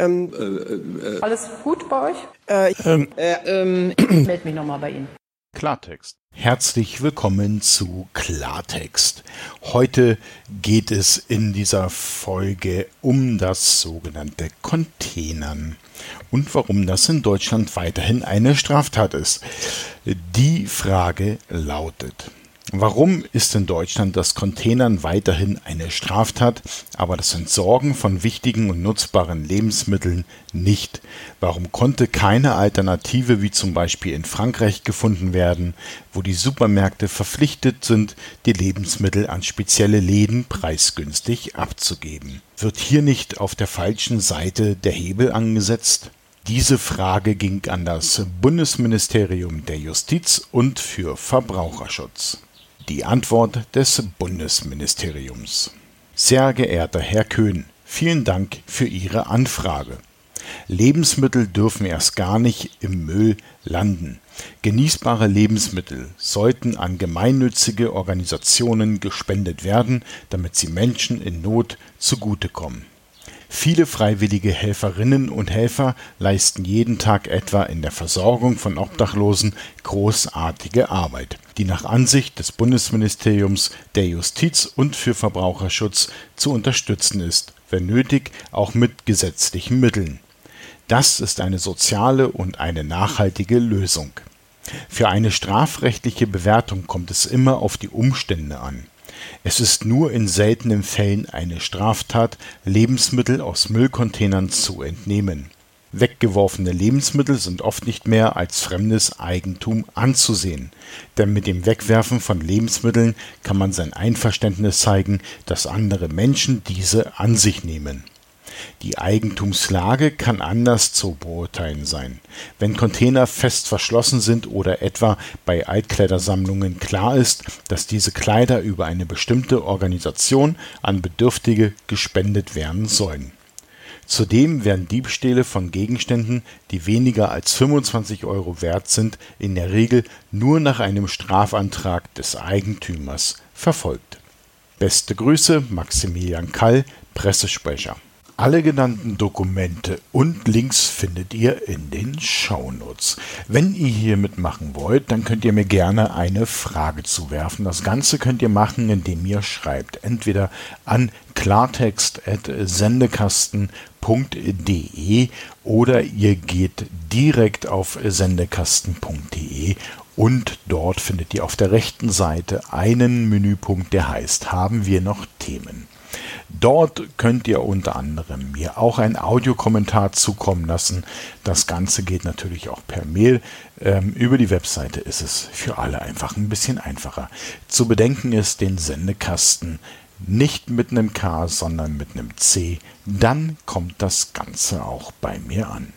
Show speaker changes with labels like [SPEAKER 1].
[SPEAKER 1] Ähm,
[SPEAKER 2] Alles gut bei euch?
[SPEAKER 1] äh,
[SPEAKER 3] Ähm,
[SPEAKER 2] Ähm, ich melde mich nochmal bei Ihnen.
[SPEAKER 3] Klartext. Herzlich willkommen zu Klartext. Heute geht es in dieser Folge um das sogenannte Containern und warum das in Deutschland weiterhin eine Straftat ist. Die Frage lautet, Warum ist in Deutschland das Containern weiterhin eine Straftat, aber das Entsorgen von wichtigen und nutzbaren Lebensmitteln nicht? Warum konnte keine Alternative wie zum Beispiel in Frankreich gefunden werden, wo die Supermärkte verpflichtet sind, die Lebensmittel an spezielle Läden preisgünstig abzugeben? Wird hier nicht auf der falschen Seite der Hebel angesetzt? Diese Frage ging an das Bundesministerium der Justiz und für Verbraucherschutz. Die Antwort des Bundesministeriums. Sehr geehrter Herr Köhn, vielen Dank für Ihre Anfrage. Lebensmittel dürfen erst gar nicht im Müll landen. Genießbare Lebensmittel sollten an gemeinnützige Organisationen gespendet werden, damit sie Menschen in Not zugutekommen. Viele freiwillige Helferinnen und Helfer leisten jeden Tag etwa in der Versorgung von Obdachlosen großartige Arbeit, die nach Ansicht des Bundesministeriums der Justiz und für Verbraucherschutz zu unterstützen ist, wenn nötig auch mit gesetzlichen Mitteln. Das ist eine soziale und eine nachhaltige Lösung. Für eine strafrechtliche Bewertung kommt es immer auf die Umstände an. Es ist nur in seltenen Fällen eine Straftat, Lebensmittel aus Müllcontainern zu entnehmen. Weggeworfene Lebensmittel sind oft nicht mehr als fremdes Eigentum anzusehen, denn mit dem Wegwerfen von Lebensmitteln kann man sein Einverständnis zeigen, dass andere Menschen diese an sich nehmen. Die Eigentumslage kann anders zu beurteilen sein. Wenn Container fest verschlossen sind oder etwa bei Altkleidersammlungen klar ist, dass diese Kleider über eine bestimmte Organisation an Bedürftige gespendet werden sollen. Zudem werden Diebstähle von Gegenständen, die weniger als 25 Euro wert sind, in der Regel nur nach einem Strafantrag des Eigentümers verfolgt. Beste Grüße, Maximilian Kall, Pressesprecher. Alle genannten Dokumente und Links findet ihr in den Shownotes. Wenn ihr hier mitmachen wollt, dann könnt ihr mir gerne eine Frage zuwerfen. Das Ganze könnt ihr machen, indem ihr schreibt. Entweder an klartext.sendekasten.de oder ihr geht direkt auf sendekasten.de und dort findet ihr auf der rechten Seite einen Menüpunkt, der heißt Haben wir noch Themen? Dort könnt ihr unter anderem mir auch einen Audiokommentar zukommen lassen. Das Ganze geht natürlich auch per Mail. Ähm, über die Webseite ist es für alle einfach ein bisschen einfacher. Zu bedenken ist den Sendekasten nicht mit einem K, sondern mit einem C. Dann kommt das Ganze auch bei mir an.